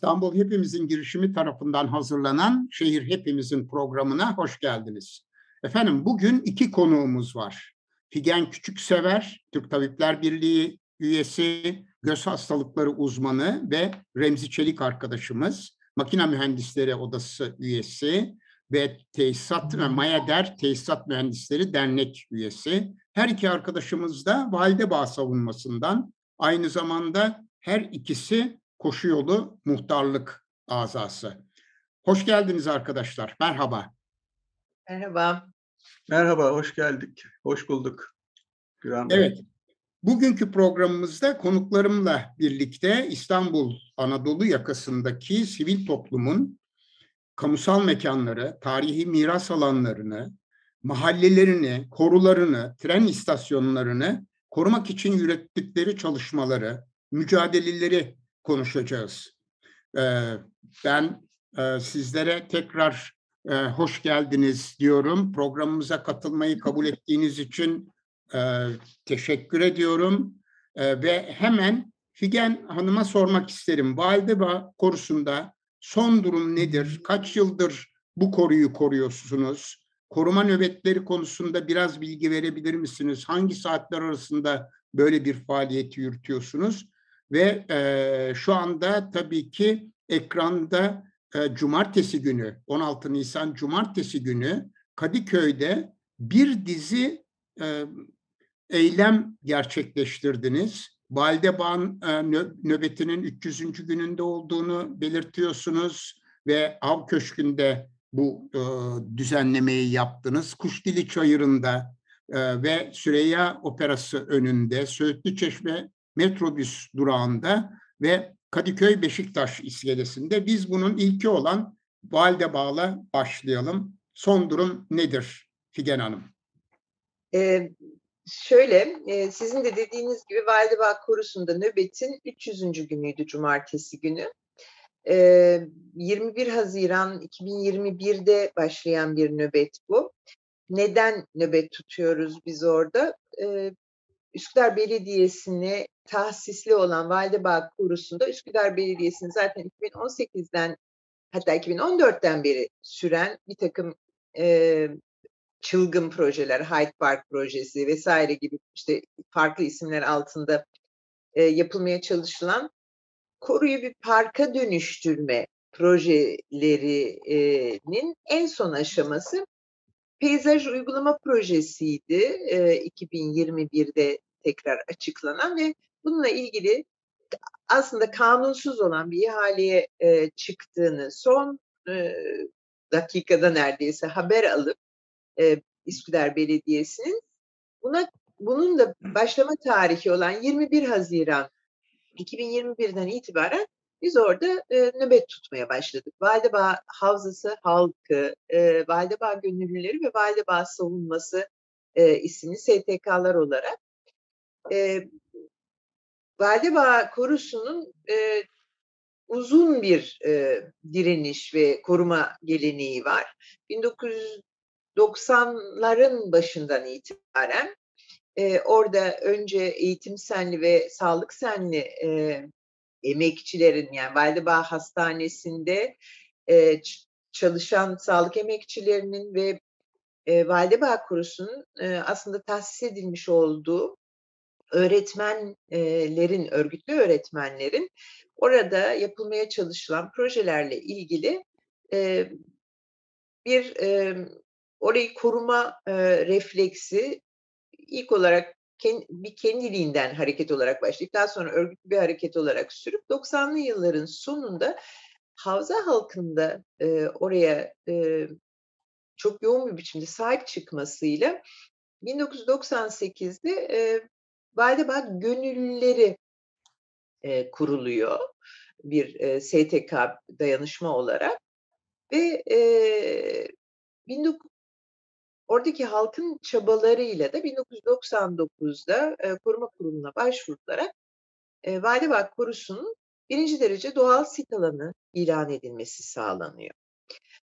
İstanbul Hepimizin girişimi tarafından hazırlanan Şehir Hepimizin programına hoş geldiniz. Efendim bugün iki konuğumuz var. Figen Küçüksever, Türk Tabipler Birliği üyesi, göz hastalıkları uzmanı ve Remzi Çelik arkadaşımız, Makine Mühendisleri Odası üyesi ve Tesisat ve Mayader Tesisat Mühendisleri Dernek üyesi. Her iki arkadaşımız da Validebağ savunmasından aynı zamanda her ikisi Koşu Yolu Muhtarlık Azası. Hoş geldiniz arkadaşlar. Merhaba. Merhaba. Merhaba, hoş geldik. Hoş bulduk. Güven evet. Bugünkü programımızda konuklarımla birlikte İstanbul Anadolu yakasındaki sivil toplumun kamusal mekanları, tarihi miras alanlarını, mahallelerini, korularını, tren istasyonlarını korumak için yürüttükleri çalışmaları, mücadeleleri konuşacağız. Ben sizlere tekrar hoş geldiniz diyorum. Programımıza katılmayı kabul ettiğiniz için teşekkür ediyorum. Ve hemen Figen Hanım'a sormak isterim. Valideba korusunda son durum nedir? Kaç yıldır bu koruyu koruyorsunuz? Koruma nöbetleri konusunda biraz bilgi verebilir misiniz? Hangi saatler arasında böyle bir faaliyeti yürütüyorsunuz? Ve e, şu anda tabii ki ekranda e, cumartesi günü, 16 Nisan cumartesi günü Kadıköy'de bir dizi e, eylem gerçekleştirdiniz. Validebağ'ın e, nöbetinin 300. gününde olduğunu belirtiyorsunuz ve Av Köşkü'nde bu e, düzenlemeyi yaptınız. Kuşdili Çayırı'nda e, ve Süreyya Operası önünde, Söğütlü Çeşme metrobüs durağında ve Kadıköy Beşiktaş iskelesinde. Biz bunun ilki olan Validebağ'la başlayalım. Son durum nedir Figen Hanım? Ee, şöyle, e, sizin de dediğiniz gibi Validebağ Korusu'nda nöbetin 300. günüydü cumartesi günü. Ee, 21 Haziran 2021'de başlayan bir nöbet bu. Neden nöbet tutuyoruz biz orada? Ee, Üsküdar Belediyesi'ne tahsisli olan Validebağ Kurusu'nda Üsküdar Belediyesi'nin zaten 2018'den hatta 2014'ten beri süren bir takım e, çılgın projeler, Hyde Park projesi vesaire gibi işte farklı isimler altında e, yapılmaya çalışılan koruyu bir parka dönüştürme projelerinin en son aşaması peyzaj uygulama projesiydi. E, 2021'de tekrar açıklanan ve bununla ilgili aslında kanunsuz olan bir ihaleye e, çıktığını son e, dakikada neredeyse haber alıp e, İsküdar Belediyesi'nin buna bunun da başlama tarihi olan 21 Haziran 2021'den itibaren biz orada e, nöbet tutmaya başladık. Validebağ Havzası halkı, e, Validebağ gönüllüleri ve Validebağ savunması e, isimli STK'lar olarak e, Validebağ Korusu'nun e, uzun bir e, direniş ve koruma geleneği var. 1990'ların başından itibaren e, orada önce eğitim senli ve sağlık senli e, emekçilerin yani Validebağ Hastanesi'nde e, çalışan sağlık emekçilerinin ve e, Validebağ Kurusu'nun e, aslında tahsis edilmiş olduğu öğretmenlerin, örgütlü öğretmenlerin orada yapılmaya çalışılan projelerle ilgili e, bir e, orayı koruma e, refleksi ilk olarak bir kendiliğinden hareket olarak başlayıp daha sonra örgütlü bir hareket olarak sürüp 90'lı yılların sonunda havza halkında e, oraya e, çok yoğun bir biçimde sahip çıkmasıyla 1998'de e, Validebağ Gönüllüleri e, kuruluyor. Bir e, STK dayanışma olarak ve e, 19, Oradaki halkın çabalarıyla da 1999'da e, koruma kuruluna başvurularak e, Validebağ Korusu'nun birinci derece doğal sit alanı ilan edilmesi sağlanıyor.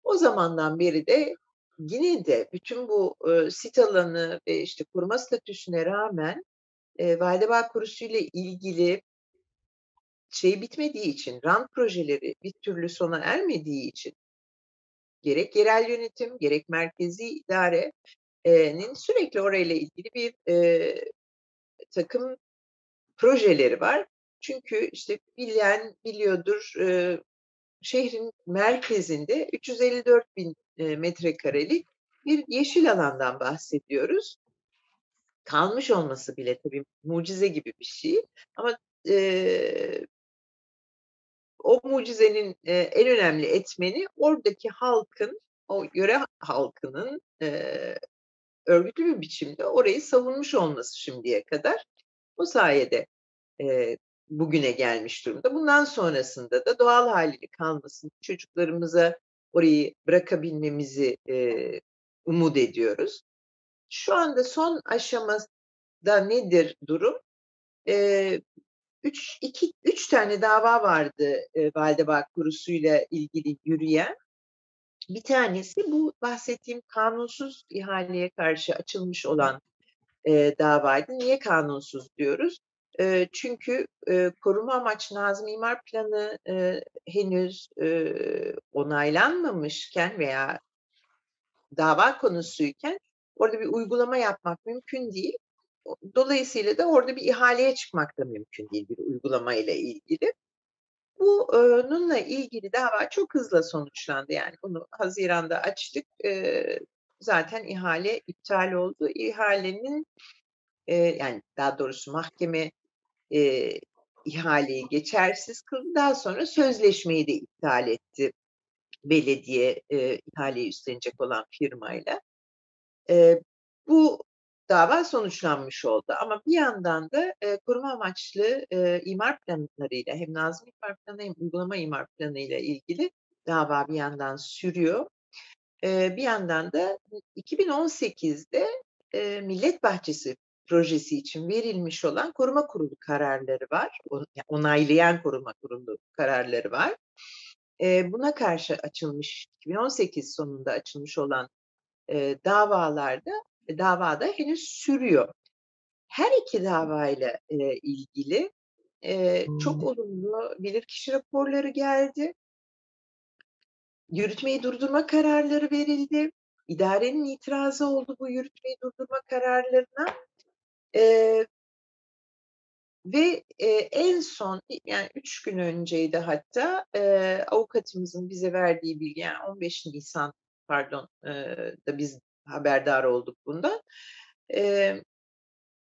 O zamandan beri de yine de bütün bu e, sit alanı ve işte koruma statüsüne rağmen e, Validebağ Korusu ile ilgili şey bitmediği için, rant projeleri bir türlü sona ermediği için gerek yerel yönetim, gerek merkezi idarenin sürekli orayla ilgili bir e, takım projeleri var. Çünkü işte bilen biliyordur e, şehrin merkezinde 354 bin e, metrekarelik bir yeşil alandan bahsediyoruz. Kalmış olması bile tabii mucize gibi bir şey. Ama e, o mucizenin e, en önemli etmeni oradaki halkın, o yöre halkının e, örgütlü bir biçimde orayı savunmuş olması şimdiye kadar. O sayede e, bugüne gelmiş durumda. Bundan sonrasında da doğal haliyle kalmasın, çocuklarımıza orayı bırakabilmemizi e, umut ediyoruz. Şu anda son aşamada nedir durum? E, üç, iki, üç tane dava vardı e, Valdebağ kurusuyla ilgili yürüyen. Bir tanesi bu bahsettiğim kanunsuz ihaleye karşı açılmış olan e, davaydı. Niye kanunsuz diyoruz? E, çünkü e, koruma amaçlı Nazım İmar Planı e, henüz e, onaylanmamışken veya dava konusuyken orada bir uygulama yapmak mümkün değil. Dolayısıyla da orada bir ihaleye çıkmak da mümkün değil bir uygulama ile ilgili. Bununla ilgili dava çok hızlı sonuçlandı. Yani bunu Haziran'da açtık. Zaten ihale iptal oldu. İhalenin yani daha doğrusu mahkeme ihaleyi geçersiz kıldı. Daha sonra sözleşmeyi de iptal etti belediye ihaleyi üstlenecek olan firmayla. Bu dava sonuçlanmış oldu. Ama bir yandan da e, koruma amaçlı e, imar planlarıyla hem Nazım İmar Planı hem uygulama imar planı ile ilgili dava bir yandan sürüyor. E, bir yandan da 2018'de e, Millet Bahçesi projesi için verilmiş olan koruma kurulu kararları var. Onaylayan koruma kurulu kararları var. E, buna karşı açılmış 2018 sonunda açılmış olan e, davalarda davada henüz sürüyor. Her iki davayla e, ilgili e, çok olumlu bilirkişi raporları geldi. Yürütmeyi durdurma kararları verildi. İdarenin itirazı oldu bu yürütmeyi durdurma kararlarına. E, ve e, en son yani üç gün önceydi hatta e, avukatımızın bize verdiği bilgi yani 15 Nisan pardon e, da biz haberdar olduk bundan. E,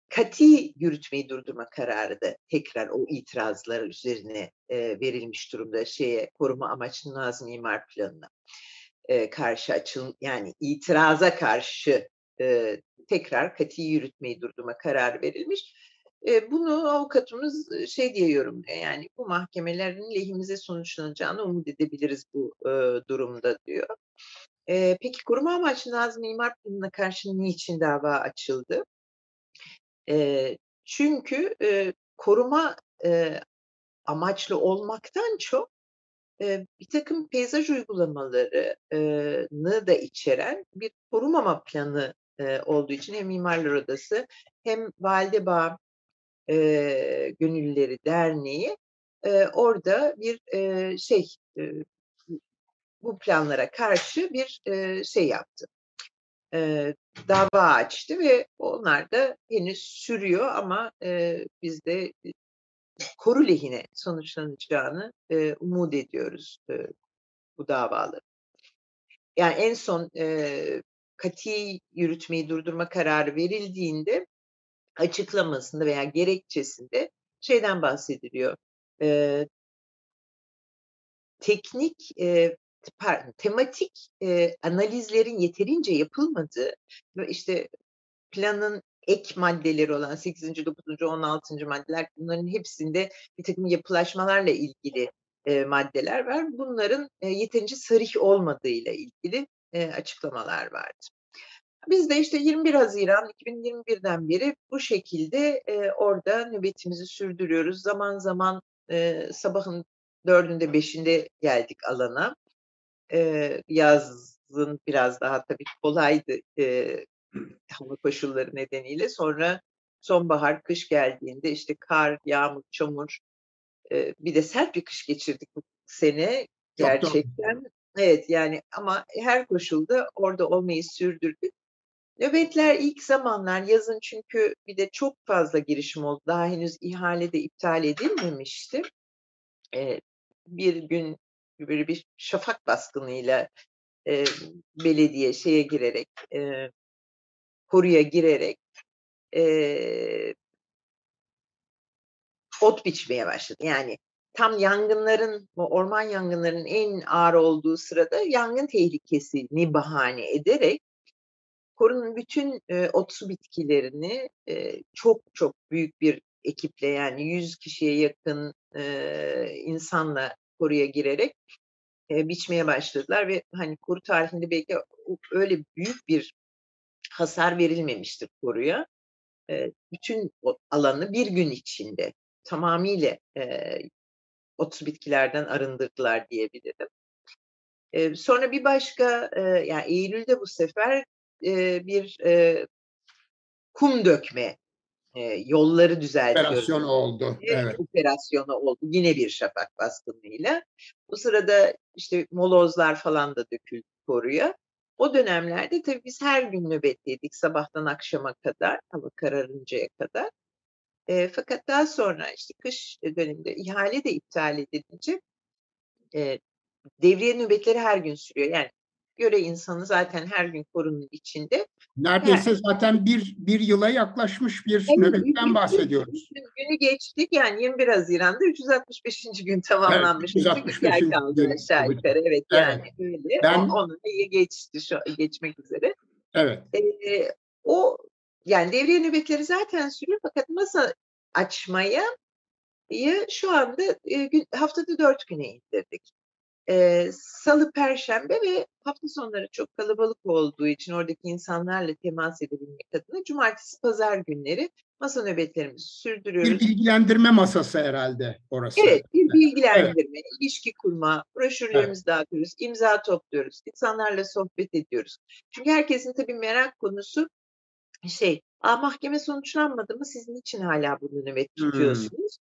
kati yürütmeyi durdurma kararı da tekrar o itirazlar üzerine e, verilmiş durumda şeye koruma amaçlı Nazım İmar Planı'na e, karşı açıl yani itiraza karşı e, tekrar kati yürütmeyi durdurma kararı verilmiş. E, bunu avukatımız şey diye yorumluyor yani bu mahkemelerin lehimize sonuçlanacağını umut edebiliriz bu e, durumda diyor. E, peki koruma amaçlı Nazım İmar Planı'na karşı niçin dava açıldı? E, çünkü e, koruma e, amaçlı olmaktan çok e, bir takım peyzaj uygulamalarını da içeren bir korumama planı e, olduğu için hem Mimarlar Odası hem Validebağ e, Gönüllüleri Derneği e, orada bir e, şey e, bu planlara karşı bir e, şey yaptı. E, dava açtı ve onlar da henüz sürüyor ama e, biz de koru lehine sonuçlanacağını e, umut ediyoruz e, bu davaları. Yani en son e, kati yürütmeyi durdurma kararı verildiğinde açıklamasında veya gerekçesinde şeyden bahsediliyor. E, teknik e, tematik e, analizlerin yeterince yapılmadığı ve işte planın ek maddeleri olan 8. 9. 16. maddeler bunların hepsinde bir takım yapılaşmalarla ilgili e, maddeler var. Bunların e, yeterince sarih olmadığıyla ilgili e, açıklamalar vardı. Biz de işte 21 Haziran 2021'den beri bu şekilde e, orada nöbetimizi sürdürüyoruz. Zaman zaman e, sabahın dördünde beşinde geldik alana e, yazın biraz daha tabii kolaydı e, hava koşulları nedeniyle. Sonra sonbahar, kış geldiğinde işte kar, yağmur, çamur E, bir de sert bir kış geçirdik bu sene gerçekten. Evet yani ama her koşulda orada olmayı sürdürdük. Nöbetler ilk zamanlar yazın çünkü bir de çok fazla girişim oldu. Daha henüz ihale de iptal edilmemişti. Ee, bir gün böyle bir şafak baskınıyla e, belediye şeye girerek, e, koruya girerek e, ot biçmeye başladı. Yani tam yangınların, orman yangınlarının en ağır olduğu sırada yangın tehlikesini bahane ederek korunun bütün e, otsu bitkilerini e, çok çok büyük bir ekiple yani 100 kişiye yakın e, insanla koruya girerek e, biçmeye başladılar ve hani koru tarihinde belki öyle büyük bir hasar verilmemiştir koruya. E, bütün alanı bir gün içinde tamamıyla e, otsu bitkilerden arındırdılar diyebilirim. E, sonra bir başka, e, yani Eylül'de bu sefer e, bir e, kum dökme e, yolları düzeltiyoruz. Operasyon oldu. Evet. Operasyonu oldu. Yine bir şafak baskınıyla. Bu sırada işte molozlar falan da döküldü koruya. O dönemlerde tabii biz her gün nöbetteydik sabahtan akşama kadar, hava kararıncaya kadar. E, fakat daha sonra işte kış döneminde ihale de iptal edilince e, devriye nöbetleri her gün sürüyor. Yani göre insanı zaten her gün korunun içinde. Neredeyse her, zaten bir, bir yıla yaklaşmış bir evet, nöbetten bahsediyoruz. Günü geçtik yani 21 Haziran'da 365. gün tamamlanmış. Evet, 365. gün kaldı aşağı yukarı. Evet, evet yani öyle. Ben, Onu iyi geçti şu, geçmek üzere. Evet. Ee, o yani devriye nöbetleri zaten sürüyor fakat masa açmaya şu anda e, haftada dört güne indirdik. E, Salı, Perşembe ve hafta sonları çok kalabalık olduğu için oradaki insanlarla temas edebilmek adına Cumartesi, Pazar günleri masa nöbetlerimizi sürdürüyoruz. Bir bilgilendirme masası herhalde orası. Evet, bir bilgilendirme, evet. ilişki kurma, broşürlerimizi evet. dağıtıyoruz, imza topluyoruz, insanlarla sohbet ediyoruz. Çünkü herkesin tabii merak konusu şey, Aa, mahkeme sonuçlanmadı mı siz niçin hala bunu nöbet tutuyorsunuz?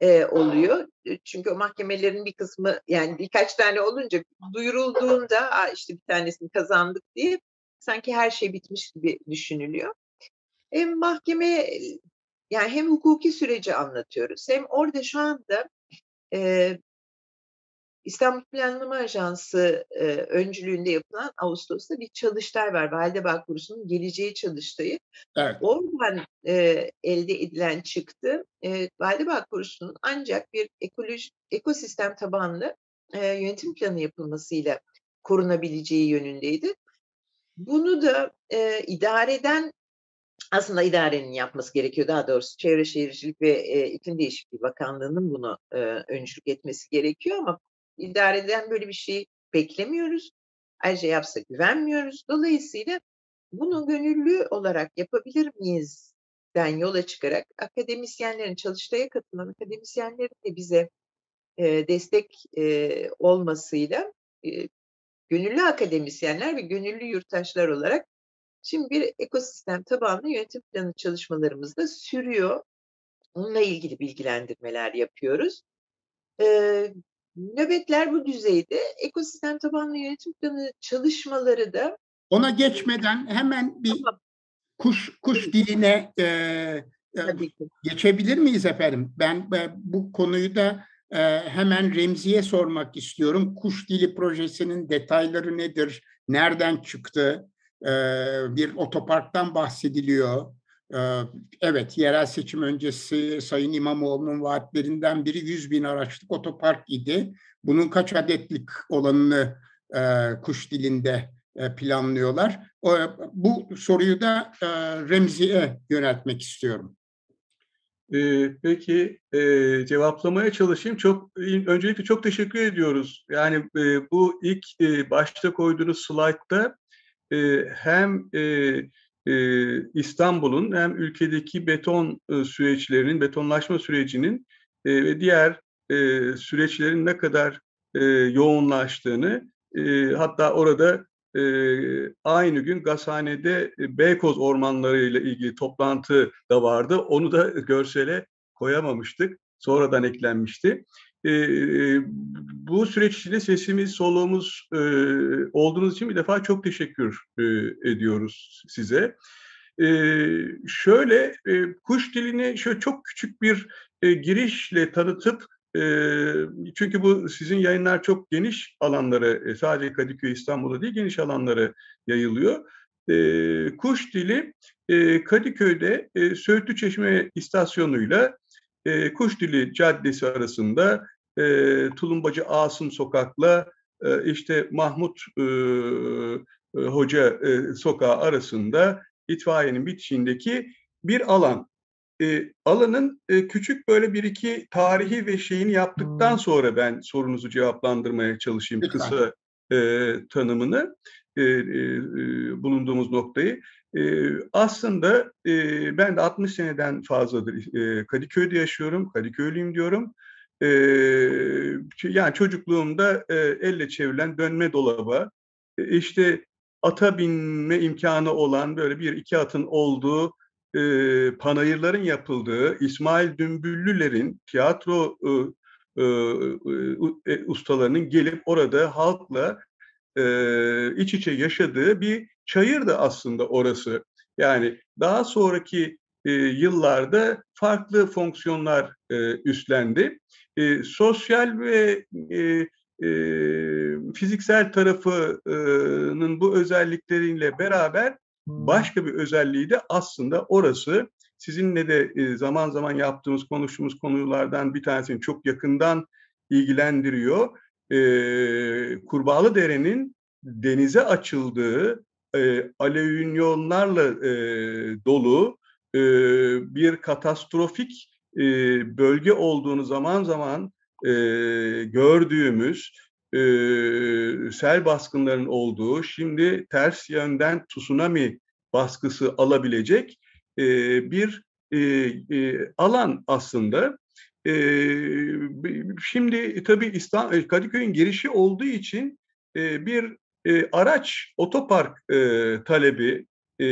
E, oluyor. Çünkü o mahkemelerin bir kısmı yani birkaç tane olunca duyurulduğunda işte bir tanesini kazandık diye sanki her şey bitmiş gibi düşünülüyor. Hem mahkeme yani hem hukuki süreci anlatıyoruz hem orada şu anda e, İstanbul Planlama Ajansı e, öncülüğünde yapılan Ağustos'ta bir çalıştay var. Validebağ Kurusu'nun geleceği çalıştayı. Evet. Oradan e, elde edilen çıktı. E, Validebağ Kurusu'nun ancak bir ekoloji, ekosistem tabanlı e, yönetim planı yapılmasıyla korunabileceği yönündeydi. Bunu da e, idareden aslında idarenin yapması gerekiyor. Daha doğrusu Çevre Şehircilik ve e, İklim Değişikliği Bakanlığı'nın bunu e, öncülük etmesi gerekiyor ama idareden böyle bir şey beklemiyoruz. Ayrıca yapsa güvenmiyoruz. Dolayısıyla bunu gönüllü olarak yapabilir miyiz? Den yola çıkarak akademisyenlerin, çalıştaya katılan akademisyenlerin de bize e, destek e, olmasıyla e, gönüllü akademisyenler ve gönüllü yurttaşlar olarak şimdi bir ekosistem tabanlı yönetim planı çalışmalarımız da sürüyor. Onunla ilgili bilgilendirmeler yapıyoruz. Ee, Nöbetler bu düzeyde. Ekosistem tabanlı yönetim planı çalışmaları da ona geçmeden hemen bir tamam. kuş kuş diline e, e, geçebilir miyiz efendim? Ben, ben bu konuyu da e, hemen Remzi'ye sormak istiyorum. Kuş dili projesinin detayları nedir? Nereden çıktı? E, bir otoparktan bahsediliyor. Ee, evet, yerel seçim öncesi Sayın İmamoğlu'nun vaatlerinden biri 100 bin araçlık otopark idi. Bunun kaç adetlik olanını e, kuş dilinde e, planlıyorlar. bu soruyu da e, Remzi'ye yöneltmek istiyorum. peki cevaplamaya çalışayım. Çok öncelikle çok teşekkür ediyoruz. Yani bu ilk başta koyduğunuz slaytta hem İstanbul'un hem ülkedeki beton süreçlerinin, betonlaşma sürecinin ve diğer süreçlerin ne kadar yoğunlaştığını hatta orada aynı gün Gazhane'de Beykoz ormanları ile ilgili toplantı da vardı. Onu da görsele koyamamıştık. sonradan eklenmişti. E, bu süreç içinde sesimiz, soluğumuz e, olduğunuz için bir defa çok teşekkür e, ediyoruz size. E, şöyle e, kuş dilini şöyle çok küçük bir girişle tanıtıp çünkü bu sizin yayınlar çok geniş alanları e, sadece Kadıköy İstanbul'da değil geniş alanları yayılıyor. E, kuş dili Kadıköy'de Söğütlü Çeşme istasyonuyla Kuş Dili Caddesi arasında e, Tulumbacı Asım Sokak'la e, işte Mahmut e, Hoca e, Sokağı arasında itfaiyenin bitişindeki bir alan. E, alanın e, küçük böyle bir iki tarihi ve şeyini yaptıktan hmm. sonra ben sorunuzu cevaplandırmaya çalışayım Lütfen. kısa e, tanımını e, e, bulunduğumuz noktayı. E, aslında e, ben de 60 seneden fazladır e, Kadıköy'de yaşıyorum, Kadıköylüyüm diyorum. E, yani çocukluğumda e, elle çevrilen dönme dolaba, e, işte ata binme imkanı olan böyle bir iki atın olduğu e, panayırların yapıldığı İsmail Dümbüllüler'in tiyatro e, e, e, ustalarının gelip orada halkla e, iç içe yaşadığı bir çayırdı aslında orası. Yani daha sonraki e, yıllarda farklı fonksiyonlar e, üstlendi. E, sosyal ve e, e, fiziksel tarafının bu özellikleriyle beraber başka bir özelliği de aslında orası sizinle de e, zaman zaman yaptığımız, konuştuğumuz konulardan bir tanesini çok yakından ilgilendiriyor. E, Kurbağalı Dere'nin denize açıldığı e, alüminyonlarla e, dolu bir katastrofik e, bölge olduğunu zaman zaman e, gördüğümüz e, sel baskınlarının olduğu, şimdi ters yönden tsunami baskısı alabilecek e, bir e, e, alan aslında. E, şimdi tabii İstanbul, Kadıköy'ün girişi olduğu için e, bir e, araç otopark e, talebi e,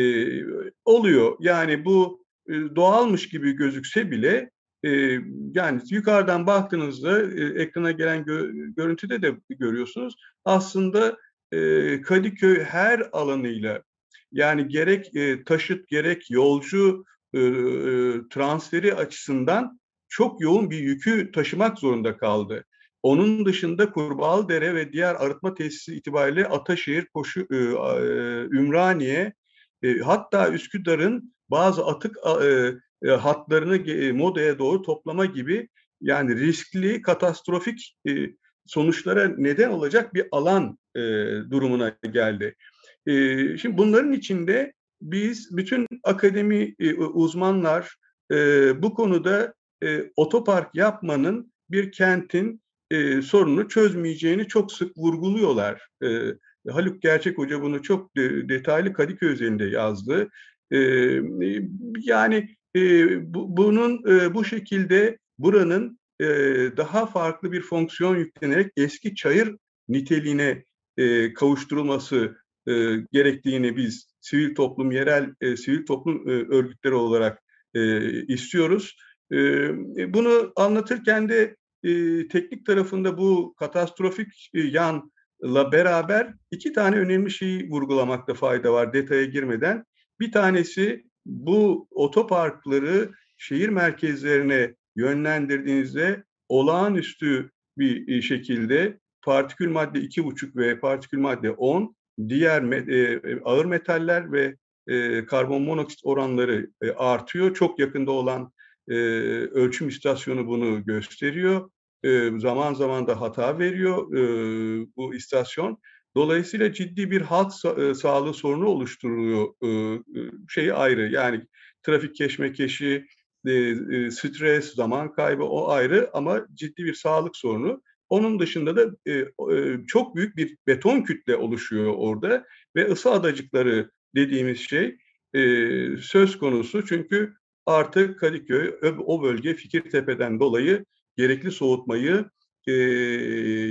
oluyor. Yani bu e, doğalmış gibi gözükse bile e, yani yukarıdan baktığınızda e, ekrana gelen gö görüntüde de görüyorsunuz. Aslında e, Kadıköy her alanıyla yani gerek e, taşıt gerek yolcu e, e transferi açısından çok yoğun bir yükü taşımak zorunda kaldı. Onun dışında Kurbağalıdere ve diğer arıtma tesisi itibariyle Ataşehir, Koşu, e, e, Ümraniye, e, hatta Üsküdar'ın bazı atık hatlarını modaya doğru toplama gibi yani riskli, katastrofik sonuçlara neden olacak bir alan durumuna geldi. Şimdi bunların içinde biz bütün akademi uzmanlar bu konuda otopark yapmanın bir kentin e, sorunu çözmeyeceğini çok sık vurguluyorlar. E, Haluk Gerçek Hoca bunu çok de, detaylı Kadıköy üzerinde yazdı. E, yani e, bu, bunun e, bu şekilde buranın e, daha farklı bir fonksiyon yüklenerek eski çayır niteliğine e, kavuşturulması e, gerektiğini biz sivil toplum, yerel e, sivil toplum e, örgütleri olarak e, istiyoruz. E, bunu anlatırken de e, teknik tarafında bu katastrofik e, yanla beraber iki tane önemli şeyi vurgulamakta fayda var detaya girmeden. Bir tanesi bu otoparkları şehir merkezlerine yönlendirdiğinizde olağanüstü bir şekilde partikül madde 2,5 ve partikül madde 10 diğer e, ağır metaller ve e, karbon monoksit oranları e, artıyor. Çok yakında olan e, ölçüm istasyonu bunu gösteriyor. E, zaman zaman da hata veriyor e, bu istasyon. Dolayısıyla ciddi bir halk e, sağlığı sorunu oluşturuyor. E, şeyi ayrı yani trafik keşmekeşi, e, e, stres, zaman kaybı o ayrı ama ciddi bir sağlık sorunu. Onun dışında da çok büyük bir beton kütle oluşuyor orada ve ısı adacıkları dediğimiz şey söz konusu. Çünkü artık Kadıköy o bölge Fikirtepe'den dolayı gerekli soğutmayı e,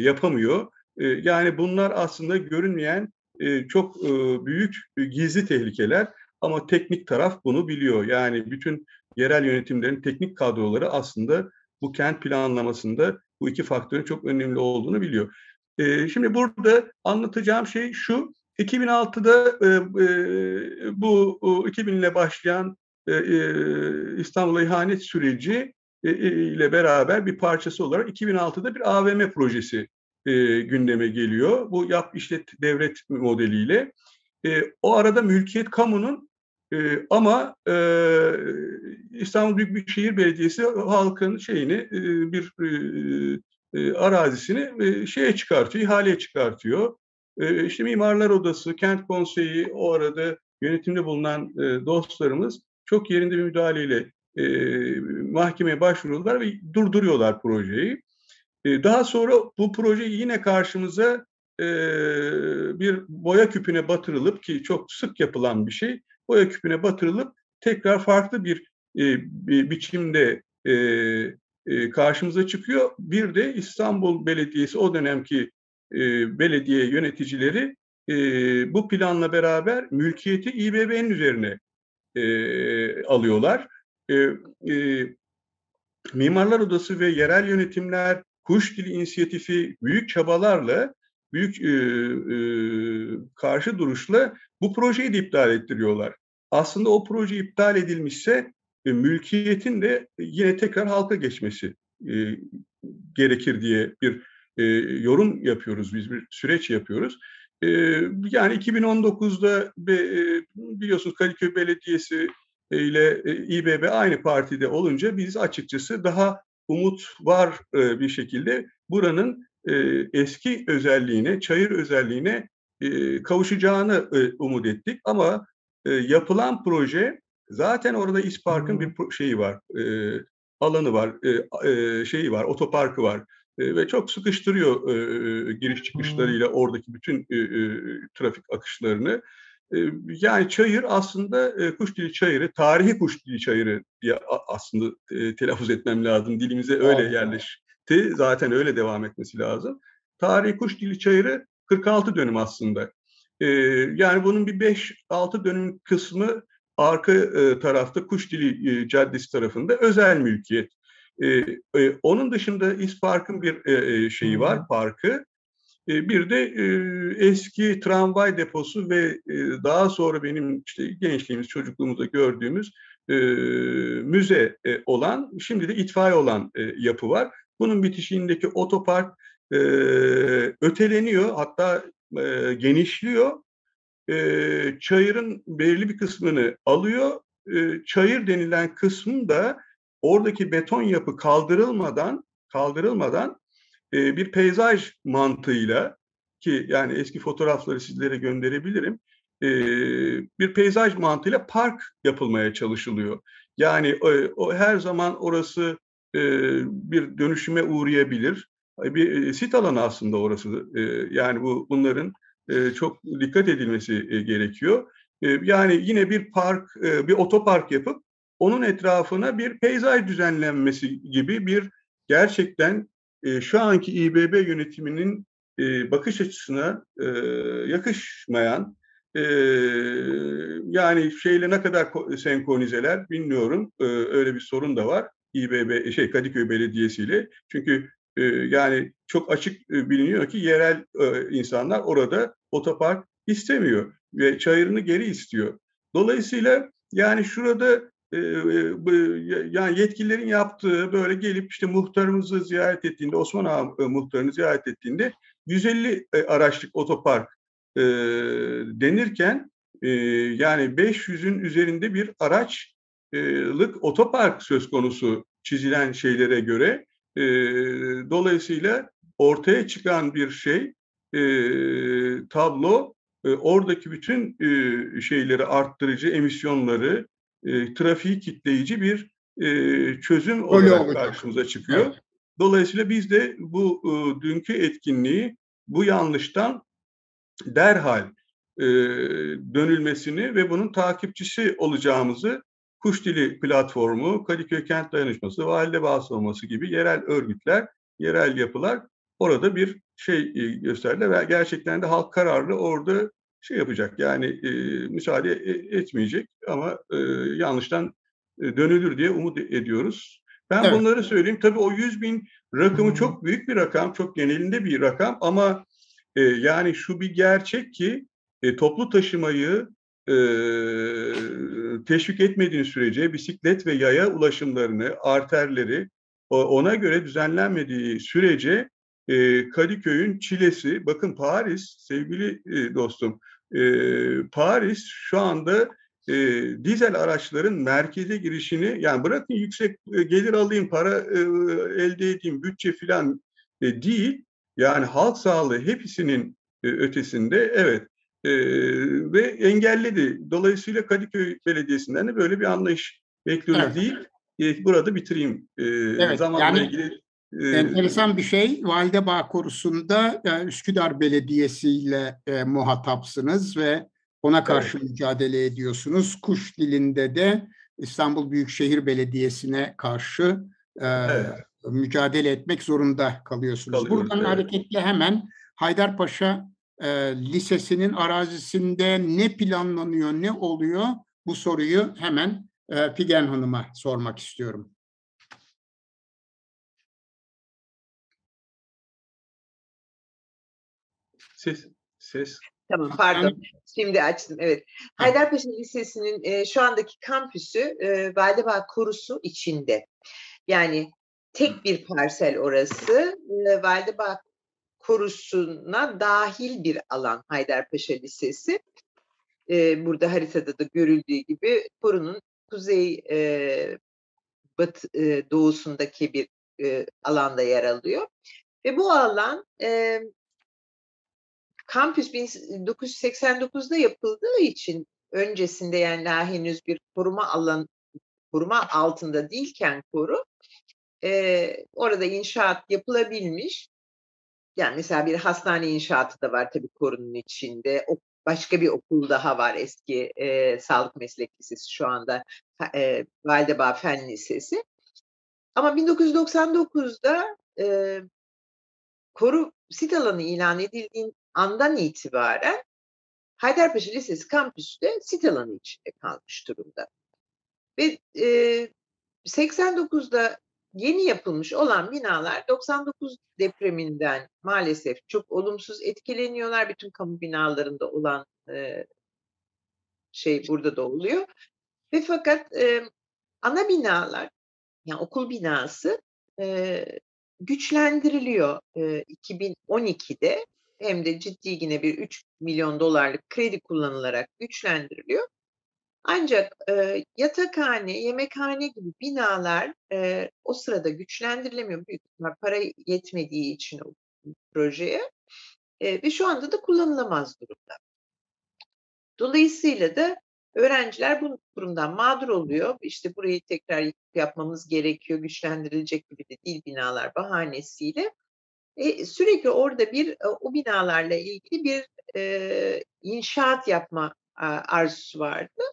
yapamıyor. E, yani bunlar aslında görünmeyen e, çok e, büyük e, gizli tehlikeler ama teknik taraf bunu biliyor. Yani bütün yerel yönetimlerin teknik kadroları aslında bu kent planlamasında bu iki faktörün çok önemli olduğunu biliyor. E, şimdi burada anlatacağım şey şu. 2006'da e, e, bu 2000 ile başlayan e, e, İstanbul'a ihanet süreci ile beraber bir parçası olarak 2006'da bir AVM projesi e, gündeme geliyor. Bu yap işlet devlet modeliyle. E, o arada mülkiyet kamunun e, ama e, İstanbul Büyükşehir Belediyesi halkın şeyini e, bir e, e, arazisini e, şeye çıkartıyor, ihaleye çıkartıyor. E, işte Mimarlar Odası, Kent Konseyi o arada yönetimde bulunan e, dostlarımız çok yerinde bir müdahaleyle e, mahkemeye başvuruyorlar ve durduruyorlar projeyi. E, daha sonra bu proje yine karşımıza e, bir boya küpüne batırılıp ki çok sık yapılan bir şey, boya küpüne batırılıp tekrar farklı bir, e, bir biçimde e, e, karşımıza çıkıyor. Bir de İstanbul Belediyesi o dönemki e, belediye yöneticileri e, bu planla beraber mülkiyeti İBB'nin üzerine e, alıyorlar. E, e, Mimarlar Odası ve yerel yönetimler kuş dili inisiyatifi büyük çabalarla, büyük e, e, karşı duruşla bu projeyi de iptal ettiriyorlar. Aslında o proje iptal edilmişse e, mülkiyetin de yine tekrar halka geçmesi e, gerekir diye bir e, yorum yapıyoruz, biz bir süreç yapıyoruz. E, yani 2019'da be, biliyorsunuz Kadıköy Belediyesi ile e, İBB aynı partide olunca biz açıkçası daha umut var e, bir şekilde buranın e, eski özelliğine, çayır özelliğine kavuşacağını umut ettik. Ama yapılan proje zaten orada İspark'ın bir şeyi var, alanı var, şeyi var, otoparkı var ve çok sıkıştırıyor giriş çıkışlarıyla oradaki bütün trafik akışlarını. Yani çayır aslında kuş dili çayırı, tarihi kuş dili çayırı diye aslında telaffuz etmem lazım. Dilimize öyle yerleşti. Zaten öyle devam etmesi lazım. Tarihi kuş dili çayırı 46 dönüm aslında. Yani bunun bir 5-6 dönüm kısmı arka tarafta Kuş Dili Caddesi tarafında özel mülkiyet. Onun dışında İspark'ın bir şeyi var, parkı. E, bir de e, eski tramvay deposu ve e, daha sonra benim işte gençliğimiz, çocukluğumuzda gördüğümüz e, müze olan, şimdi de itfaiye olan yapı var. Bunun bitişiğindeki otopark öteleniyor, hatta genişliyor çayırın belirli bir kısmını alıyor. Çayır denilen kısmı da oradaki beton yapı kaldırılmadan kaldırılmadan e, bir peyzaj mantığıyla ki yani eski fotoğrafları sizlere gönderebilirim. E, bir peyzaj mantığıyla park yapılmaya çalışılıyor. Yani e, o her zaman orası e, bir dönüşüme uğrayabilir. Bir e, sit alanı aslında orası. E, yani bu bunların e, çok dikkat edilmesi e, gerekiyor. E, yani yine bir park, bir otopark yapıp onun etrafına bir peyzaj düzenlenmesi gibi bir gerçekten şu anki İBB yönetiminin bakış açısına yakışmayan yani şeyle ne kadar senkronizeler bilmiyorum. Öyle bir sorun da var. İBB şey Kadıköy Belediyesi ile. Çünkü yani çok açık biliniyor ki yerel insanlar orada otopark istemiyor ve çayırını geri istiyor. Dolayısıyla yani şurada yani yetkililerin yaptığı böyle gelip işte muhtarımızı ziyaret ettiğinde Osman Ağa muhtarını ziyaret ettiğinde 150 araçlık otopark denirken yani 500'ün üzerinde bir araçlık otopark söz konusu çizilen şeylere göre e, dolayısıyla ortaya çıkan bir şey, e, tablo e, oradaki bütün e, şeyleri arttırıcı, emisyonları, e, trafiği kitleyici bir e, çözüm olarak karşımıza çıkıyor. Evet. Dolayısıyla biz de bu e, dünkü etkinliği bu yanlıştan derhal e, dönülmesini ve bunun takipçisi olacağımızı Kuş Dili Platformu, Kadıköy Kent Dayanışması, Valide Bağısı gibi yerel örgütler, yerel yapılar orada bir şey e, gösterdiler ve gerçekten de halk kararlı orada şey yapacak yani e, müsaade e, etmeyecek ama e, yanlıştan e, dönülür diye umut ediyoruz. Ben Evet. bunları söyleyeyim. Tabii o 100 bin rakamı çok büyük bir rakam, çok genelinde bir rakam ama e, yani şu bir gerçek ki e, toplu taşımayı e, teşvik etmediğin sürece bisiklet ve yaya ulaşımlarını, arterleri o- ona göre düzenlenmediği sürece e, Kadıköy'ün çilesi, bakın Paris sevgili e, dostum, e, Paris şu anda e, dizel araçların merkeze girişini yani bırakın yüksek e, gelir alayım, para e, elde edeyim, bütçe filan e, değil. Yani halk sağlığı hepsinin e, ötesinde evet e, ve engelledi. Dolayısıyla Kadıköy Belediyesi'nden de böyle bir anlayış bekliyoruz Evet. değil. E, burada bitireyim. E, Evet, zamanla yani ilgili Enteresan bir şey. Validebağ Korusu'nda e, Üsküdar Belediyesi ile e, muhatapsınız ve ona karşı mücadele ediyorsunuz. Kuş dilinde de İstanbul Büyükşehir Belediyesi'ne karşı e, Evet. mücadele etmek zorunda kalıyorsunuz. Kalıyoruz, Buradan evet. hareketle hemen Haydarpaşa Lisesi'nin arazisinde ne planlanıyor, ne oluyor? Bu soruyu hemen Figen Hanım'a sormak istiyorum. Ses ses Tamam pardon. Şimdi açtım evet. Haydarpaşa Lisesi'nin e, şu andaki kampüsü e, Validebağ Korusu içinde. Yani tek bir parsel orası. E, Validebağ Korusu'na dahil bir alan Haydarpaşa Lisesi. E, burada haritada da görüldüğü gibi korunun kuzey e, batı e, doğusundaki bir e, alanda yer alıyor. Ve bu alan e, kampüs 1989'da yapıldığı için öncesinde yani daha henüz bir koruma alan koruma altında değilken koru e, orada inşaat yapılabilmiş. Yani mesela bir hastane inşaatı da var tabii korunun içinde. O, başka bir okul daha var eski e, sağlık meslek lisesi şu anda e, Validebağ Fen Lisesi. Ama 1999'da e, koru sit alanı ilan edildiğin andan itibaren Haydarpaşa Lisesi kampüsü de sit alanı içinde kalmış durumda. Ve e, 89'da yeni yapılmış olan binalar 99 depreminden maalesef çok olumsuz etkileniyorlar. Bütün kamu binalarında olan e, şey burada da oluyor. Ve fakat e, ana binalar, yani okul binası e, güçlendiriliyor e, 2012'de hem de ciddi yine bir 3 milyon dolarlık kredi kullanılarak güçlendiriliyor. Ancak e, yatakhane, yemekhane gibi binalar e, o sırada güçlendirilemiyor. Büyük ihtimal para yetmediği için o projeye e, ve şu anda da kullanılamaz durumda. Dolayısıyla da öğrenciler bu durumdan mağdur oluyor. İşte burayı tekrar yapmamız gerekiyor, güçlendirilecek gibi de değil binalar bahanesiyle. E, sürekli orada bir o binalarla ilgili bir e, inşaat yapma arzusu vardı.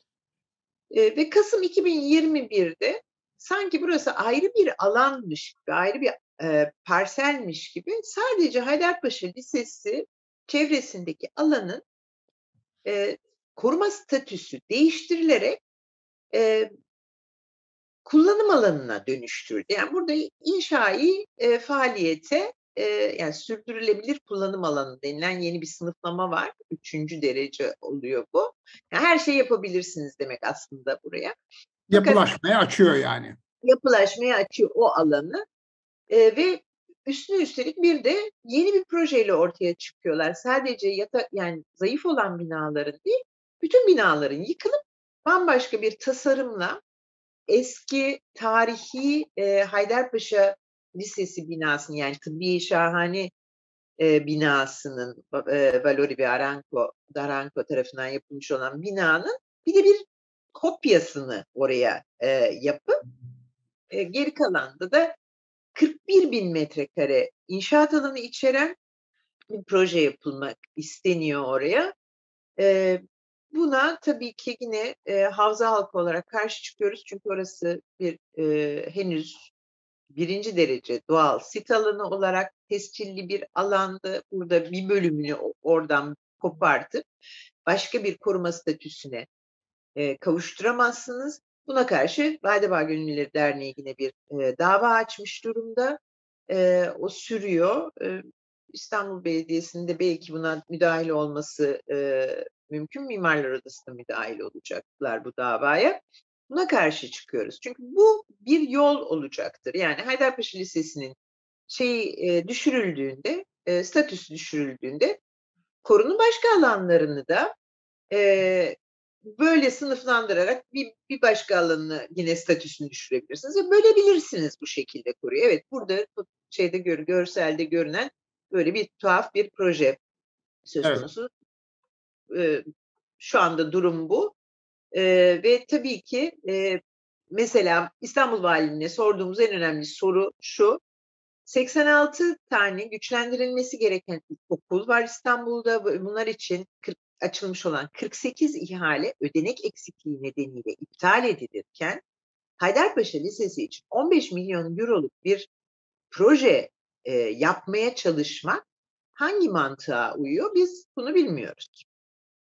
E, ve Kasım 2021'de sanki burası ayrı bir alanmış gibi, ayrı bir e, parselmiş gibi sadece Haydarpaşa Lisesi çevresindeki alanın e, koruma statüsü değiştirilerek e, kullanım alanına dönüştürüldü. Yani burada inşai e, faaliyete e, yani sürdürülebilir kullanım alanı denilen yeni bir sınıflama var. Üçüncü derece oluyor bu. Yani her şey yapabilirsiniz demek aslında buraya. Yapılaşmaya açıyor yani. Yapılaşmaya açıyor o alanı e, ve üstüne üstelik bir de yeni bir projeyle ortaya çıkıyorlar. Sadece yata, yani zayıf olan binaların değil, bütün binaların yıkılıp bambaşka bir tasarımla eski tarihi e, Haydarpaşa Lisesi binasının yani tıbbi şahane e, binasının e, Valori ve Aranco, Daranco tarafından yapılmış olan binanın bir de bir kopyasını oraya e, yapıp e, geri kalanda da 41 bin metrekare inşaat alanı içeren bir proje yapılmak isteniyor oraya. E, buna tabii ki yine e, havza halkı olarak karşı çıkıyoruz. Çünkü orası bir e, henüz birinci derece doğal sit alanı olarak tescilli bir alandı. Burada bir bölümünü oradan kopartıp başka bir koruma statüsüne e, kavuşturamazsınız. Buna karşı Validebağ Gönüllüleri Derneği yine bir e, dava açmış durumda. E, o sürüyor. E, İstanbul Belediyesi'nde belki buna müdahil olması e, mümkün. Mimarlar Odası da müdahil olacaklar bu davaya. Buna karşı çıkıyoruz. Çünkü bu bir yol olacaktır. Yani Haydarpaşa Lisesi'nin şey e, düşürüldüğünde, e, statüsü düşürüldüğünde korunun başka alanlarını da e, böyle sınıflandırarak bir, bir başka alanını yine statüsünü düşürebilirsiniz ve bölebilirsiniz bu şekilde koruyu. Evet burada şeyde gör, görselde görünen böyle bir tuhaf bir proje söz konusu. Evet. E, şu anda durum bu. E, ve tabii ki e, mesela İstanbul Valiliğine sorduğumuz en önemli soru şu. 86 tane güçlendirilmesi gereken okul var İstanbul'da. Bunlar için 40, açılmış olan 48 ihale ödenek eksikliği nedeniyle iptal edilirken Haydarpaşa Lisesi için 15 milyon euroluk bir proje e, yapmaya çalışmak hangi mantığa uyuyor biz bunu bilmiyoruz.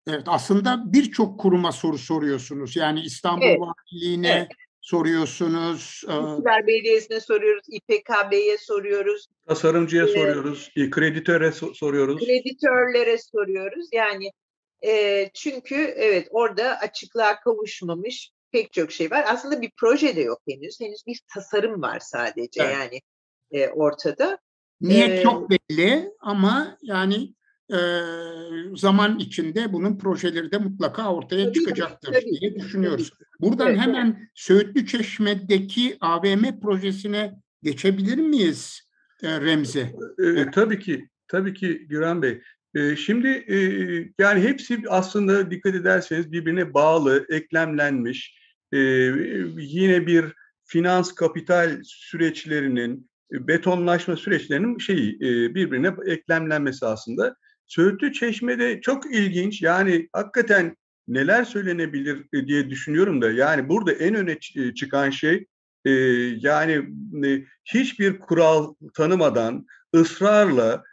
Evet aslında birçok kuruma soru soruyorsunuz. Yani İstanbul evet. Valiliğine evet. soruyorsunuz. İstiklal Belediyesi'ne soruyoruz, İPKB'ye soruyoruz. Tasarımcıya ee, soruyoruz, kreditöre soruyoruz. Kreditörlere soruyoruz. Yani e, çünkü evet orada açıklığa kavuşmamış pek çok şey var. Aslında bir proje de yok henüz. Henüz bir tasarım var sadece evet. yani e, ortada. Niyet ee, çok belli ama yani e, zaman içinde bunun projeleri de mutlaka ortaya tabii, çıkacaktır tabii, diye düşünüyoruz. Tabii. Buradan evet, hemen evet. Söğütlü Çeşme'deki AVM projesine geçebilir miyiz e, Remzi? E, tabii ki, tabii ki Güran Bey. E, şimdi e, yani hepsi aslında dikkat ederseniz birbirine bağlı, eklemlenmiş. E, yine bir finans kapital süreçlerinin, betonlaşma süreçlerinin şeyi e, birbirine eklemlenmesi aslında. Söğütlü Çeşme'de çok ilginç yani hakikaten neler söylenebilir e, diye düşünüyorum da yani burada en öne e, çıkan şey e, yani hiçbir kural tanımadan ısrarla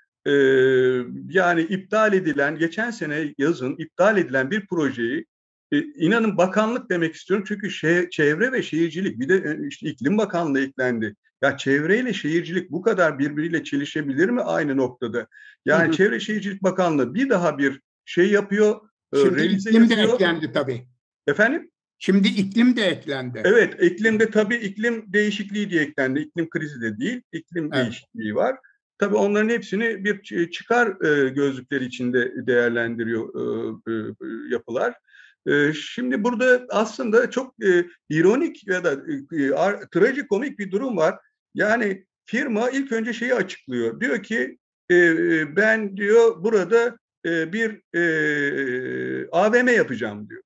yani iptal edilen geçen sene yazın iptal edilen bir projeyi inanın bakanlık demek istiyorum çünkü şey, çevre ve şehircilik bir de işte iklim bakanlığı eklendi. Ya çevreyle şehircilik bu kadar birbiriyle çelişebilir mi aynı noktada? Yani hı hı. Çevre Şehircilik Bakanlığı bir daha bir şey yapıyor. E, Şimdi iklim yapıyor. de eklendi tabii. Efendim? Şimdi iklim de eklendi. Evet, iklimde tabii iklim değişikliği diye eklendi. İklim krizi de değil, iklim evet. değişikliği var. Tabii onların hepsini bir çıkar e, gözlükleri içinde değerlendiriyor e, yapılar. Şimdi burada aslında çok ironik ya da trajikomik bir durum var. Yani firma ilk önce şeyi açıklıyor. Diyor ki ben diyor burada bir AVM yapacağım diyor.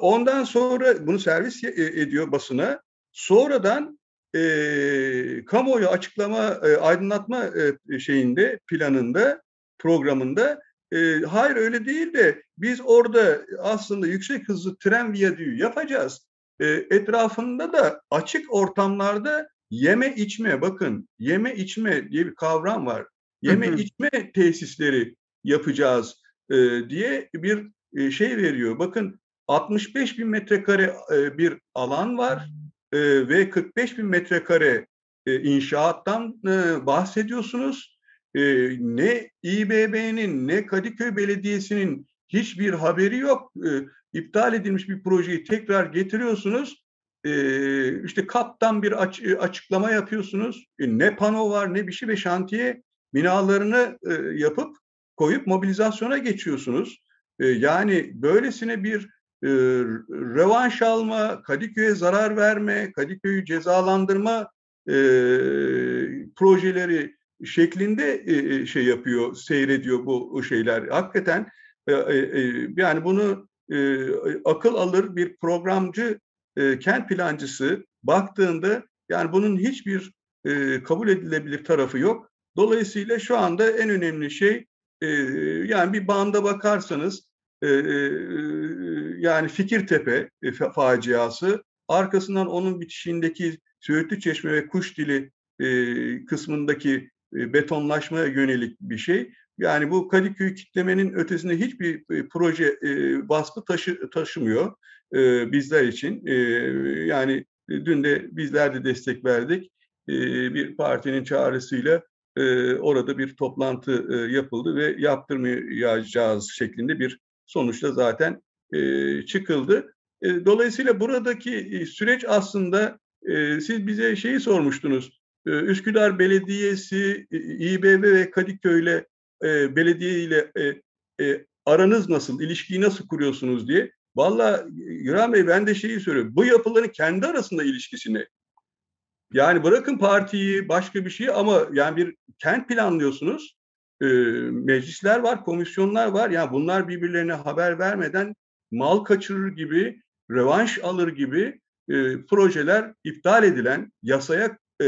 Ondan sonra bunu servis ediyor basına. Sonradan e, kamuoyu açıklama, e, aydınlatma e, şeyinde, planında, programında e, hayır öyle değil de biz orada aslında yüksek hızlı tren viyadüğü yapacağız. E, etrafında da açık ortamlarda yeme içme bakın yeme içme diye bir kavram var. Yeme içme tesisleri yapacağız e, diye bir e, şey veriyor. Bakın 65 bin metrekare e, bir alan var e, ve 45 bin metrekare e, inşaattan e, bahsediyorsunuz e, ne İBB'nin ne Kadıköy Belediyesi'nin hiçbir haberi yok. E, iptal edilmiş bir projeyi tekrar getiriyorsunuz. E, işte kaptan bir aç, açıklama yapıyorsunuz. E, ne pano var ne bir şey ve şantiye binalarını e, yapıp koyup mobilizasyona geçiyorsunuz. E, yani böylesine bir e, revanş alma, Kadıköy'e zarar verme, Kadıköy'ü cezalandırma e, projeleri şeklinde e, şey yapıyor, seyrediyor bu şeyler. Hakikaten e, e, yani bunu akıl alır bir programcı, kent plancısı baktığında yani bunun hiçbir kabul edilebilir tarafı yok. Dolayısıyla şu anda en önemli şey yani bir banda bakarsanız yani Fikirtepe faciası arkasından onun bitişindeki Söğütlü Çeşme ve Kuş Dili kısmındaki e, betonlaşmaya yönelik bir şey. Yani bu Kadıköy kitlemenin ötesinde hiçbir e, proje e, vasfı taşı, taşımıyor. e, bizler için. E, yani dün de bizler de destek verdik. E, bir partinin çağrısıyla e, orada bir toplantı e, yapıldı ve yaptırmayacağız şeklinde bir sonuçta zaten e, çıkıldı. E, dolayısıyla buradaki e, süreç aslında e, siz bize şeyi sormuştunuz. E, Üsküdar Belediyesi, e, İBB ve Kadıköy'le e, belediye ile e, aranız nasıl, ilişkiyi nasıl kuruyorsunuz diye. Valla Güran Bey ben de şeyi söylüyorum. Bu yapıların kendi arasında ilişkisini yani bırakın partiyi başka bir şey ama yani bir kent planlıyorsunuz. E, meclisler var, komisyonlar var. Yani bunlar birbirlerine haber vermeden mal kaçırır gibi, revanş alır gibi e, projeler iptal edilen, yasaya e,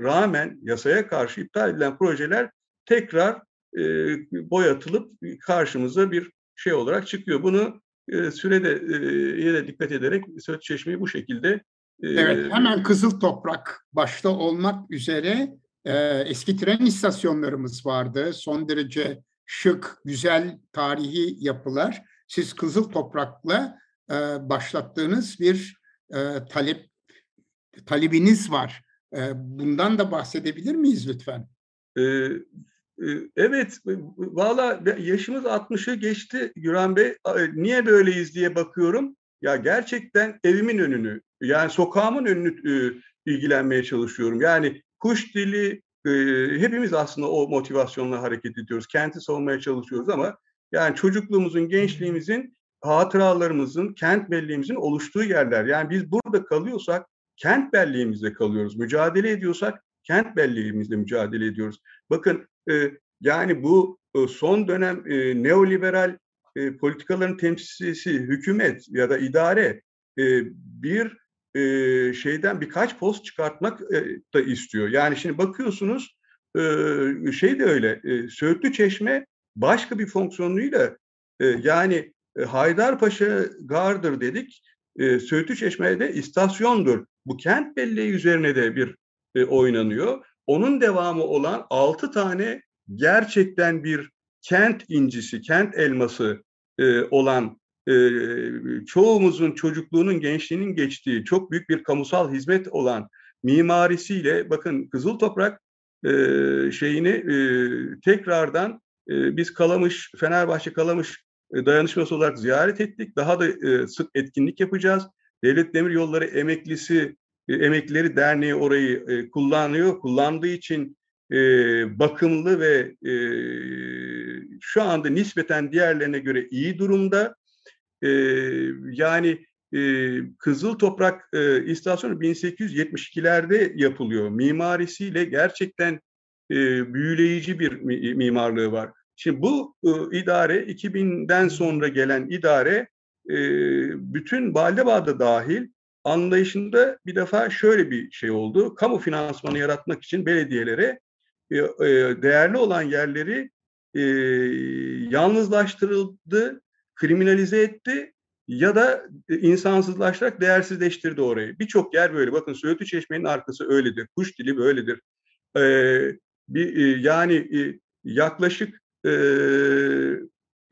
rağmen, yasaya karşı iptal edilen projeler tekrar e, boyatılıp karşımıza bir şey olarak çıkıyor. Bunu e, sürede e, de dikkat ederek Söğüt Çeşme'yi bu şekilde Evet, hemen Kızıl Toprak başta olmak üzere e, eski tren istasyonlarımız vardı. Son derece şık, güzel tarihi yapılar. Siz Kızıl Toprak'la e, başlattığınız bir e, talep talebiniz var. E, bundan da bahsedebilir miyiz lütfen? Ee, Evet, valla yaşımız 60'ı geçti Güran Bey. Niye böyleyiz diye bakıyorum. Ya gerçekten evimin önünü, yani sokağımın önünü e, ilgilenmeye çalışıyorum. Yani kuş dili, e, hepimiz aslında o motivasyonla hareket ediyoruz. Kenti savunmaya çalışıyoruz ama yani çocukluğumuzun, gençliğimizin, hatıralarımızın, kent belleğimizin oluştuğu yerler. Yani biz burada kalıyorsak kent belleğimizde kalıyoruz. Mücadele ediyorsak kent belleğimizde mücadele ediyoruz. Bakın e, yani bu e, son dönem e, neoliberal e, politikaların temsilcisi hükümet ya da idare e, bir e, şeyden birkaç post çıkartmak e, da istiyor. Yani şimdi bakıyorsunuz e, şey de öyle e, Söğütlü Çeşme başka bir fonksiyonuyla e, yani e, Haydarpaşa Gardır dedik. E, Söğütlü Çeşme'de istasyondur. Bu kent belleği üzerine de bir e, oynanıyor. Onun devamı olan altı tane gerçekten bir kent incisi, kent elması e, olan e, çoğumuzun çocukluğunun, gençliğinin geçtiği çok büyük bir kamusal hizmet olan mimarisiyle bakın Kızıl Toprak e, şeyini e, tekrardan e, biz Kalamış, Fenerbahçe Kalamış e, dayanışması olarak ziyaret ettik. Daha da e, sık etkinlik yapacağız. Devlet Demir Yolları Emeklisi e, Emeklileri Derneği orayı e, kullanıyor. Kullandığı için bakımlı ve şu anda nispeten diğerlerine göre iyi durumda. Yani Kızıl Toprak e, istasyonu 1872'lerde yapılıyor. Mimarisiyle gerçekten büyüleyici bir mimarlığı var. Şimdi bu e, idare 2000'den sonra gelen idare e, bütün Baldebağ'da dahil anlayışında bir defa şöyle bir şey oldu. Kamu finansmanı yaratmak için belediyelere e, e, değerli olan yerleri e, yalnızlaştırıldı, kriminalize etti ya da insansızlaştırarak değersizleştirdi orayı. Birçok yer böyle. Bakın Söğütlü Çeşme'nin arkası öyledir. Kuş dili böyledir. Ee, bir, yani yaklaşık e,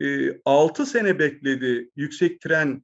e, 6 sene bekledi yüksek trenli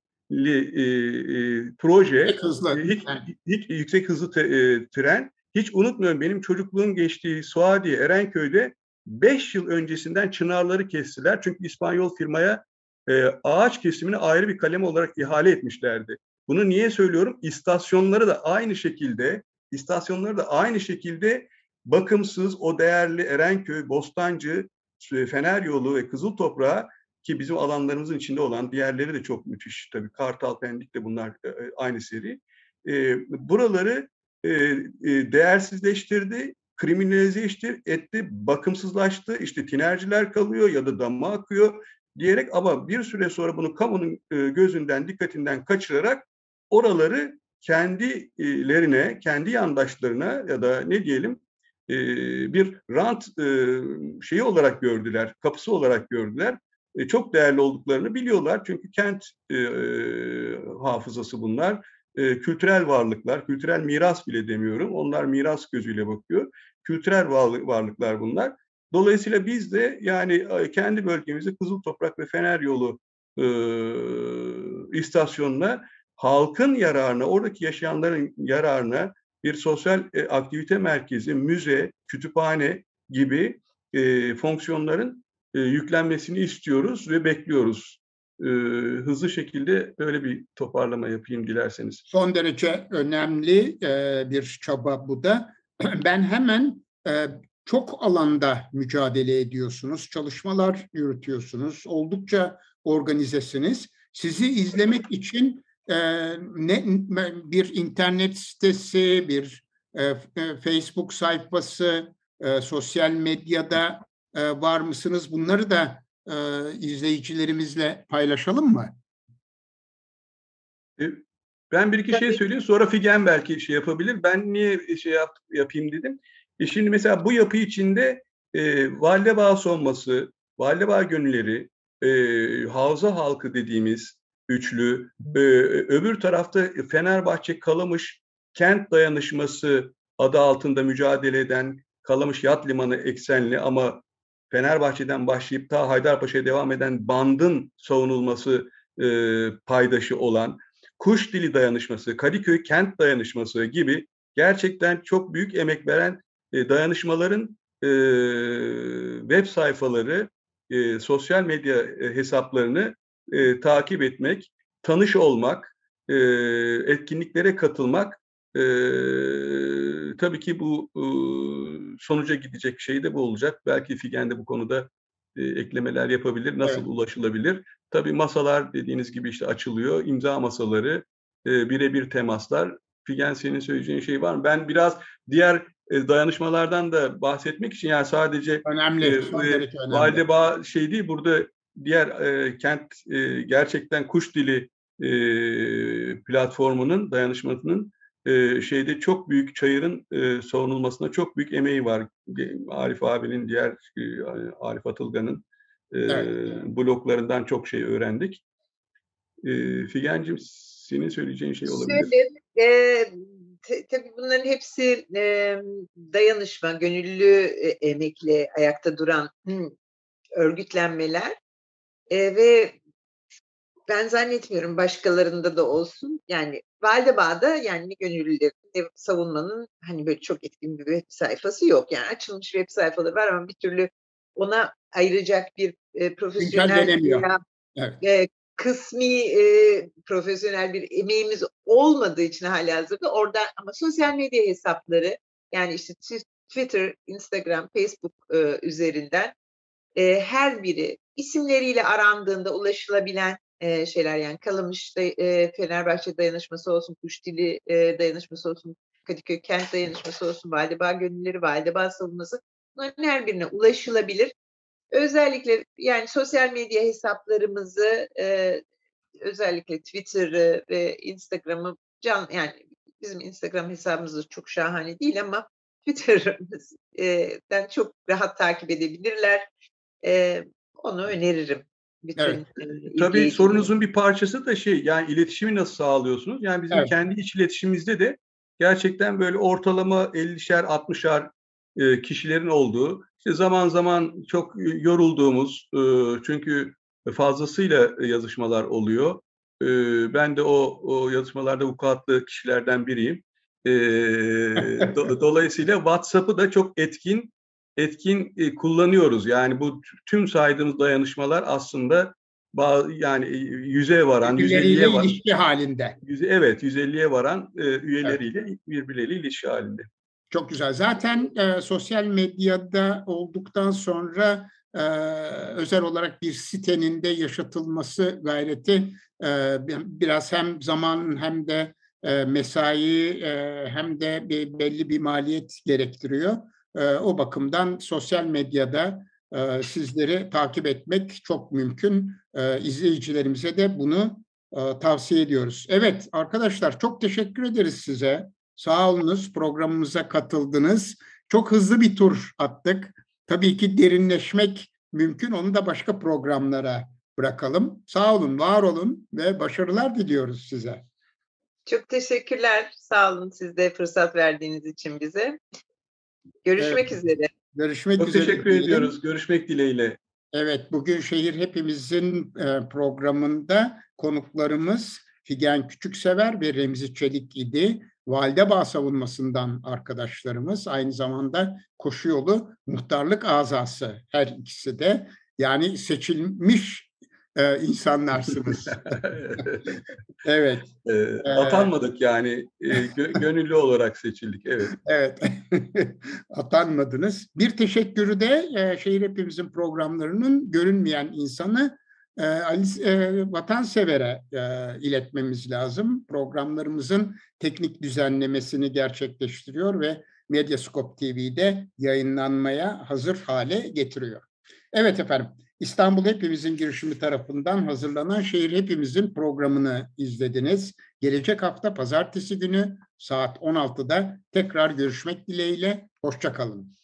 e, e, proje. Yüksek hızlı. Hiç, hiç, yüksek hızlı te, e, tren. Hiç unutmuyorum benim çocukluğum geçtiği Suadiye, Erenköy'de 5 yıl öncesinden çınarları kestiler. Çünkü İspanyol firmaya e, ağaç kesimini ayrı bir kalem olarak ihale etmişlerdi. Bunu niye söylüyorum? İstasyonları da aynı şekilde, istasyonları da aynı şekilde bakımsız o değerli Erenköy, Bostancı, Fener Yolu ve Kızıl Toprağı ki bizim alanlarımızın içinde olan diğerleri de çok müthiş. Tabii Kartal, Pendik de bunlar e, aynı seri. E, buraları e, e, değersizleştirdi, kriminalize etti, bakımsızlaştı, işte tinerciler kalıyor ya da damma akıyor diyerek ama bir süre sonra bunu kamunun e, gözünden, dikkatinden kaçırarak oraları kendilerine, kendi yandaşlarına ya da ne diyelim e, bir rant e, şeyi olarak gördüler, kapısı olarak gördüler. E, çok değerli olduklarını biliyorlar çünkü kent e, hafızası bunlar e, kültürel varlıklar, kültürel miras bile demiyorum. Onlar miras gözüyle bakıyor. Kültürel varlıklar bunlar. Dolayısıyla biz de yani kendi bölgemizde Kızıl Toprak ve Fener Yolu e, istasyonuna halkın yararına, oradaki yaşayanların yararına bir sosyal e, aktivite merkezi, müze, kütüphane gibi e, fonksiyonların e, yüklenmesini istiyoruz ve bekliyoruz. E, hızlı şekilde böyle bir toparlama yapayım dilerseniz. Son derece önemli e, bir çaba bu da. Ben hemen e, çok alanda mücadele ediyorsunuz, çalışmalar yürütüyorsunuz, oldukça organizesiniz. Sizi izlemek için ne bir internet sitesi, bir e, e, Facebook sayfası, e, sosyal medyada e, var mısınız? Bunları da e, izleyicilerimizle paylaşalım mı? E, ben bir iki şey söyleyeyim sonra Figen belki şey yapabilir. Ben niye şey yap, yapayım dedim. E şimdi mesela bu yapı içinde e, Valide Bağ Sonması, Valide Bağ Gönülleri, e, Havza Halkı dediğimiz üçlü, e, öbür tarafta Fenerbahçe Kalamış Kent Dayanışması adı altında mücadele eden Kalamış Yat Limanı eksenli ama Fenerbahçe'den başlayıp ta Haydarpaşa'ya devam eden bandın savunulması e, paydaşı olan Kuş Dili Dayanışması, Kadıköy Kent Dayanışması gibi gerçekten çok büyük emek veren e, dayanışmaların e, web sayfaları, e, sosyal medya e, hesaplarını e, takip etmek, tanış olmak, e, etkinliklere katılmak e, tabii ki bu e, sonuca gidecek şey de bu olacak. Belki Figen de bu konuda e, eklemeler yapabilir. Nasıl evet. ulaşılabilir? Tabii masalar dediğiniz gibi işte açılıyor. İmza masaları, e, birebir temaslar. Figen senin söyleyeceğin şey var mı? Ben biraz diğer e, dayanışmalardan da bahsetmek için yani sadece önemli, e, önemli. Valide Bağ şey değil burada diğer e, kent e, gerçekten kuş dili e, platformunun dayanışmasının e, şeyde çok büyük çayırın e, savunulmasına çok büyük emeği var. Arif abinin diğer e, Arif Atılgan'ın e, evet. bloklarından çok şey öğrendik. E, Figen'cim senin söyleyeceğin şey olabilir. Şöyle, e, tabii bunların hepsi e, dayanışma, gönüllü e, emekle ayakta duran hı, örgütlenmeler e, ve ben zannetmiyorum başkalarında da olsun. Yani Valdebağ'da yani gönüllülerin savunmanın hani böyle çok etkin bir web sayfası yok. Yani açılmış web sayfaları var ama bir türlü ona ayıracak bir e, profesyonel veya evet. e, kısmi e, profesyonel bir emeğimiz olmadığı için hala hazırda orada ama sosyal medya hesapları yani işte Twitter, Instagram, Facebook e, üzerinden e, her biri isimleriyle arandığında ulaşılabilen e, şeyler yani Kalamış'ta e, Fenerbahçe dayanışması olsun, Kuşdili e, dayanışması olsun, Kadıköy Kent dayanışması olsun, Validebağ gönülleri, Validebağ savunması bunların her birine ulaşılabilir. Özellikle yani sosyal medya hesaplarımızı e, özellikle Twitter'ı ve Instagram'ı can yani bizim Instagram hesabımız çok şahane değil ama Twitter'dan çok rahat takip edebilirler. Onu öneririm. Bütün, evet. Tabii sorunuzun bir parçası da şey yani iletişimi nasıl sağlıyorsunuz? Yani bizim evet. kendi iç iletişimimizde de gerçekten böyle ortalama 50'şer 60'ar e, kişilerin olduğu işte zaman zaman çok yorulduğumuz çünkü fazlasıyla yazışmalar oluyor. Ben de o, o yazışmalarda vukuatlı kişilerden biriyim. Do, dolayısıyla WhatsApp'ı da çok etkin etkin e, kullanıyoruz. Yani bu tüm saydığımız dayanışmalar aslında bazı yani e, yüze varan, yüzeliğe varan ilişki halinde. Yüze, evet, 150'ye varan e, üyeleriyle evet. birbirleriyle ilişki halinde. Çok güzel. Zaten e, sosyal medyada olduktan sonra e, özel olarak bir sitenin de yaşatılması gayreti e, biraz hem zaman hem de e, mesai e, hem de bir, belli bir maliyet gerektiriyor. O bakımdan sosyal medyada sizleri takip etmek çok mümkün. E, izleyicilerimize de bunu tavsiye ediyoruz. Evet arkadaşlar çok teşekkür ederiz size. Sağ olunuz programımıza katıldınız. Çok hızlı bir tur attık. Tabii ki derinleşmek mümkün. Onu da başka programlara bırakalım. Sağ olun, var olun ve başarılar diliyoruz size. Çok teşekkürler. Sağ olun siz de fırsat verdiğiniz için bize. Görüşmek evet. üzere. Görüşmek Çok üzere. teşekkür diyelim. ediyoruz. Görüşmek dileğiyle. Evet, bugün Şehir Hepimizin e, programında konuklarımız Figen Küçüksever ve Remzi Çelik idi. Validebağ savunmasından arkadaşlarımız aynı zamanda koşu yolu muhtarlık azası her ikisi de yani seçilmiş e, insanlarsınız. evet. E, atanmadık yani e, gö- gönüllü olarak seçildik evet. Evet. Atanmadınız. Bir teşekkürü de e, Şehir Hepimizin programlarının görünmeyen insanı e, Ali e, Vatansever'e e, iletmemiz lazım. Programlarımızın teknik düzenlemesini gerçekleştiriyor ve Medyascope TV'de yayınlanmaya hazır hale getiriyor. Evet efendim, İstanbul Hepimizin girişimi tarafından hazırlanan Şehir Hepimizin programını izlediniz. Gelecek hafta pazartesi günü saat 16'da tekrar görüşmek dileğiyle. Hoşçakalın.